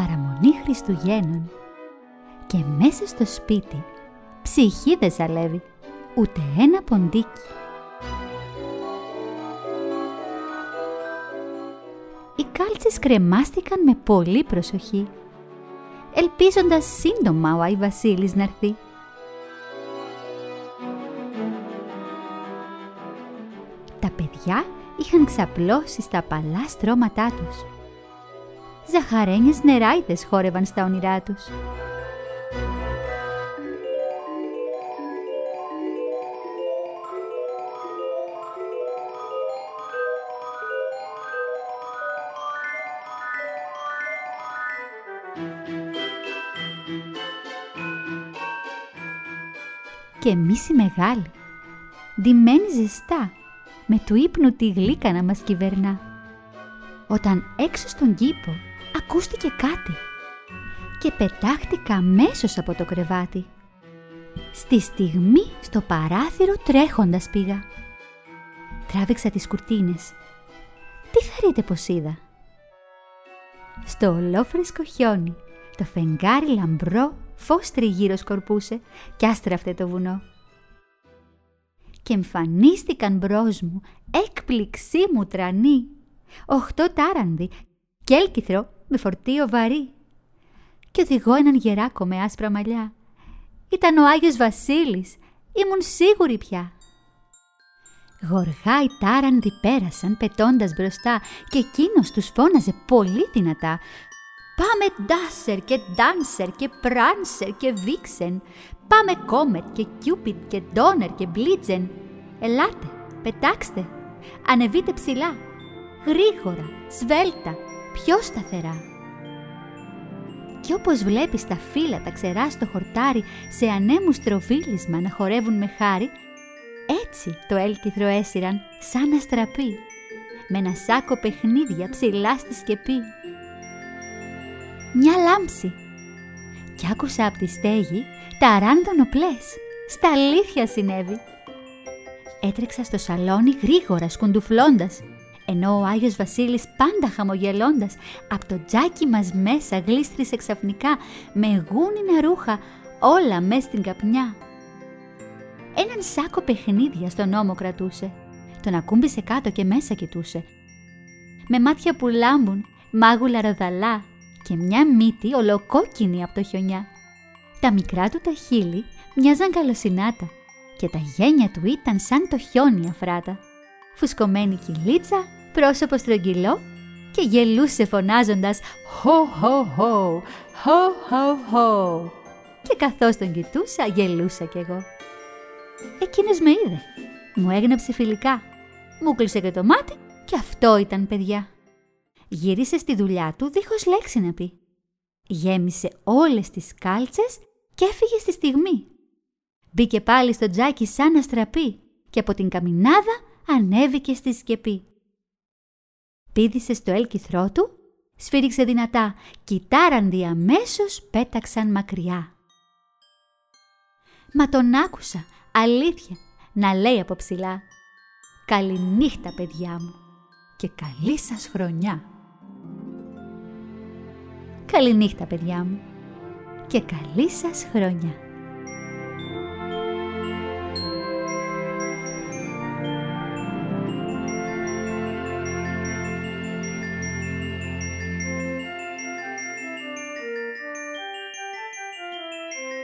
Παραμονή Χριστουγέννων και μέσα στο σπίτι ψυχή δεν ζαλεύει ούτε ένα ποντίκι. Οι κάλτσες κρεμάστηκαν με πολύ προσοχή, ελπίζοντας σύντομα ο Άι Βασίλης να έρθει. Τα παιδιά είχαν ξαπλώσει στα παλά στρώματά τους. Ζαχαρένιες νεράιδες χόρευαν στα όνειρά τους. Και εμείς οι μεγάλοι, ντυμένοι ζεστά, με του ύπνου τη γλύκα να μας κυβερνά. Όταν έξω στον κήπο ακούστηκε κάτι και πετάχτηκα αμέσως από το κρεβάτι. Στη στιγμή στο παράθυρο τρέχοντας πήγα. Τράβηξα τις κουρτίνες. Τι θα ρείτε πως είδα; Στο ολόφρεσκο χιόνι, το φεγγάρι λαμπρό φως τριγύρω σκορπούσε κι άστραφτε το βουνό. Και εμφανίστηκαν μπρος μου, έκπληξή μου τρανή, οχτώ τάρανδι και έλκυθρο με φορτίο βαρύ. Και οδηγώ έναν γεράκο με άσπρα μαλλιά. Ήταν ο Άγιος Βασίλης, ήμουν σίγουρη πια. Γοργά οι τάρανδοι πέρασαν πετώντας μπροστά και εκείνος τους φώναζε πολύ δυνατά Πάμε ντάσερ και ντάνσερ και πράνσερ και βίξεν. Πάμε κόμετ και κιούπιτ και ντόνερ και μπλίτζεν. Ελάτε, πετάξτε, ανεβείτε ψηλά, γρήγορα, σβέλτα, πιο σταθερά. Και όπως βλέπεις τα φύλλα τα ξερά στο χορτάρι σε ανέμου τροβίλισμα να χορεύουν με χάρη, έτσι το έλκυθρο έσυραν σαν αστραπή, με ένα σάκο παιχνίδια ψηλά στη σκεπή μια λάμψη. Κι άκουσα από τη στέγη τα ράνδονοπλές. Στα αλήθεια συνέβη. Έτρεξα στο σαλόνι γρήγορα σκουντουφλώντας, ενώ ο Άγιος Βασίλης πάντα χαμογελώντας από το τζάκι μας μέσα γλίστρισε ξαφνικά με γούνινα ρούχα όλα μες στην καπνιά. Έναν σάκο παιχνίδια στον ώμο κρατούσε. Τον ακούμπησε κάτω και μέσα κοιτούσε. Με μάτια που λάμπουν, μάγουλα ροδαλά, και μια μύτη ολοκόκκινη από το χιονιά. Τα μικρά του τα χείλη μοιάζαν καλοσυνάτα και τα γένια του ήταν σαν το χιόνι αφράτα. Φουσκωμένη κυλίτσα, πρόσωπο στρογγυλό και γελούσε φωνάζοντας «Χω, χω, χω, χω, χω, χω». Και καθώς τον κοιτούσα, γελούσα κι εγώ. Εκείνος με είδε. Μου έγνεψε φιλικά. Μου κλείσε και το μάτι και αυτό ήταν παιδιά γύρισε στη δουλειά του δίχως λέξη να πει. Γέμισε όλες τις κάλτσες και έφυγε στη στιγμή. Μπήκε πάλι στο τζάκι σαν αστραπή και από την καμινάδα ανέβηκε στη σκεπή. Πήδησε στο έλκυθρό του, σφύριξε δυνατά, κοιτάραν διαμέσως πέταξαν μακριά. Μα τον άκουσα, αλήθεια, να λέει από ψηλά «Καληνύχτα παιδιά μου και καλή σας χρονιά». Καληνύχτα παιδιά μου και καλή σας χρονιά.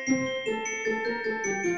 Música